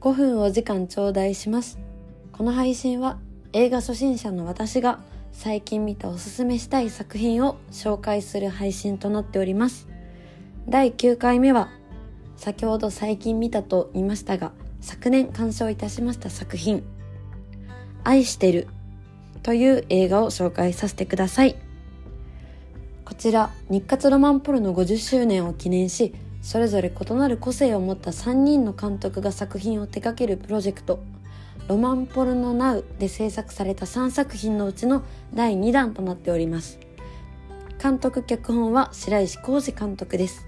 5分お時間頂戴します。この配信は映画初心者の私が最近見たおすすめしたい作品を紹介する配信となっております。第9回目は先ほど最近見たと言いましたが昨年鑑賞いたしました作品愛してるという映画を紹介させてください。こちら日活ロマンポルの50周年を記念しそれぞれ異なる個性を持った3人の監督が作品を手掛けるプロジェクト「ロマンポルノナウ」で制作された3作品のうちの第2弾となっております。監督脚本は白石浩二監督です。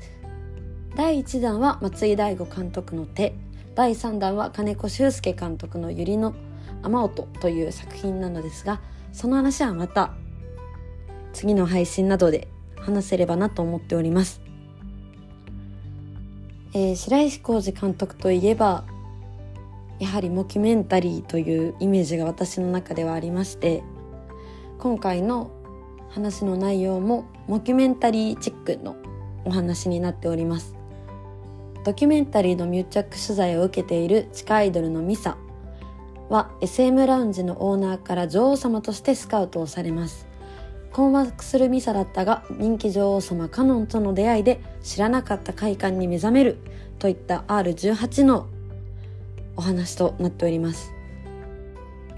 第1弾は松井大吾監督の手。第3弾は金子修介監督の百合の雨音という作品なのですがその話はまた次の配信などで話せればなと思っております。えー、白石浩二監督といえばやはりモキュメンタリーというイメージが私の中ではありまして今回の話の内容もモキュメンタリーチックのお話になっております。ドキュメンタリーの密着取材を受けている地下アイドルのミサは SM ラウンジのオーナーから女王様としてスカウトをされます。困惑するミサだったが人気女王様カノンとの出会いで知らなかった快感に目覚めるといった R18 のお話となっております。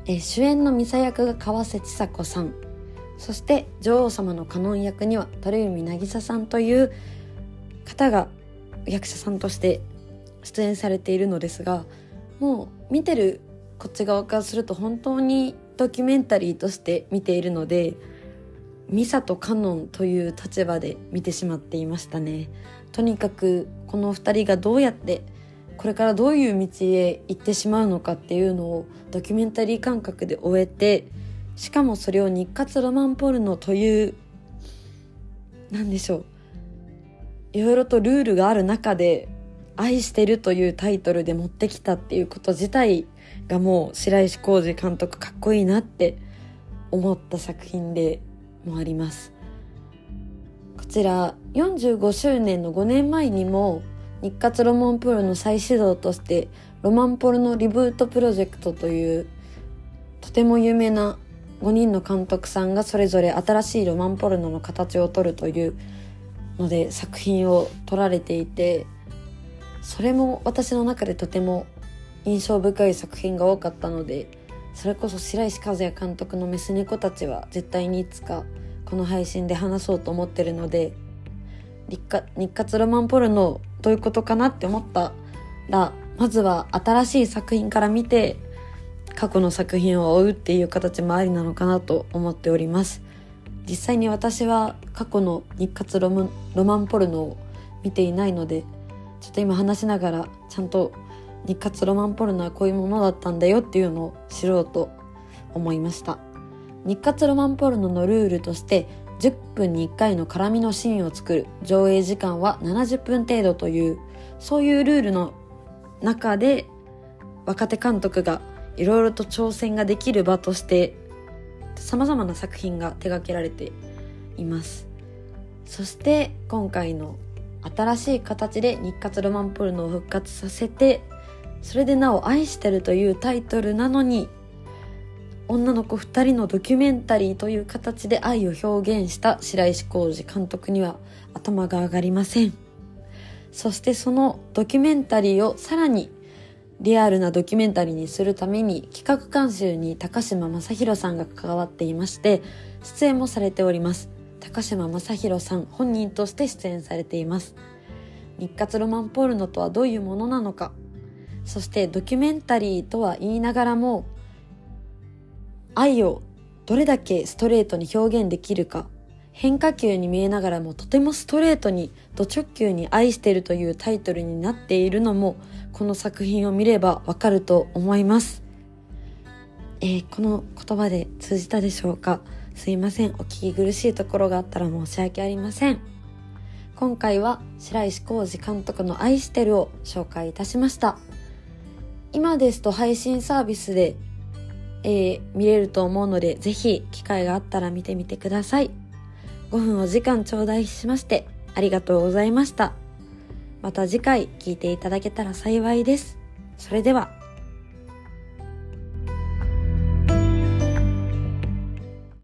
え主演のミサ役が川瀬千佐子さんそして女王様のカノン役には鳥海渚さんという方が役者さんとして出演されているのですがもう見てるこっち側からすると本当にドキュメンタリーとして見ているのでミサとカノンという立場で見てしまっていましたね。とにかくこの2人がどうやってこれからどういう道へ行ってしまうのかっていうのをドキュメンタリー感覚で終えてしかもそれを日活ロマンポルノという何でしょういろいろとルールがある中で「愛してる」というタイトルで持ってきたっていうこと自体がもう白石浩二監督かっこいいなって思った作品でもあります。こちら45周年の5年前にも日活ロマンポルの再始動としてロマンポルのリブートプロジェクトというとても有名な5人の監督さんがそれぞれ新しいロマンポルノの形を取るというので作品を撮られていてそれも私の中でとても印象深い作品が多かったのでそれこそ白石和也監督のメス猫たちは絶対にいつかこの配信で話そうと思ってるので日活ロマンポルノどういうことかなって思ったらまずは新しい作品から見て過去の作品を追うっていう形もありなのかなと思っております。実際に私は過去の日活ロマンポルノを見ていないのでちょっと今話しながらちゃんと日活ロマンポルノはこういうものだったんだよっていうのを知ろうと思いました。日活ロマンポルノのルールとして10分に1回の絡みのシーンを作る上映時間は70分程度というそういうルールの中で若手監督がいろいろと挑戦ができる場として様々な作品が手掛けられています。そして今回の新しい形で日活ロマンポルノを復活させてそれでなお愛してるというタイトルなのに女の子2人のドキュメンタリーという形で愛を表現した白石浩二監督には頭が上がりません。そしてそのドキュメンタリーをさらにリアルなドキュメンタリーにするために企画監修に高島正宏さんが関わっていまして出演もされております。高島正宏さん本人として出演されています。日活ロマンポルノとはどういうものなのか。そしてドキュメンタリーとは言いながらも愛をどれだけストレートに表現できるか変化球に見えながらもとてもストレートにド直球に愛してるというタイトルになっているのもこの作品を見ればわかると思います、えー、この言葉で通じたでしょうか？すいません。お聞き苦しいところがあったら申し訳ありません。今回は白石浩二監督の愛してるを紹介いたしました。今ですと配信サービスで、えー、見れると思うので、ぜひ機会があったら見てみてください。5分お時間頂戴しまして、ありがとうございました。また次回聞いていただけたら幸いです。それでは。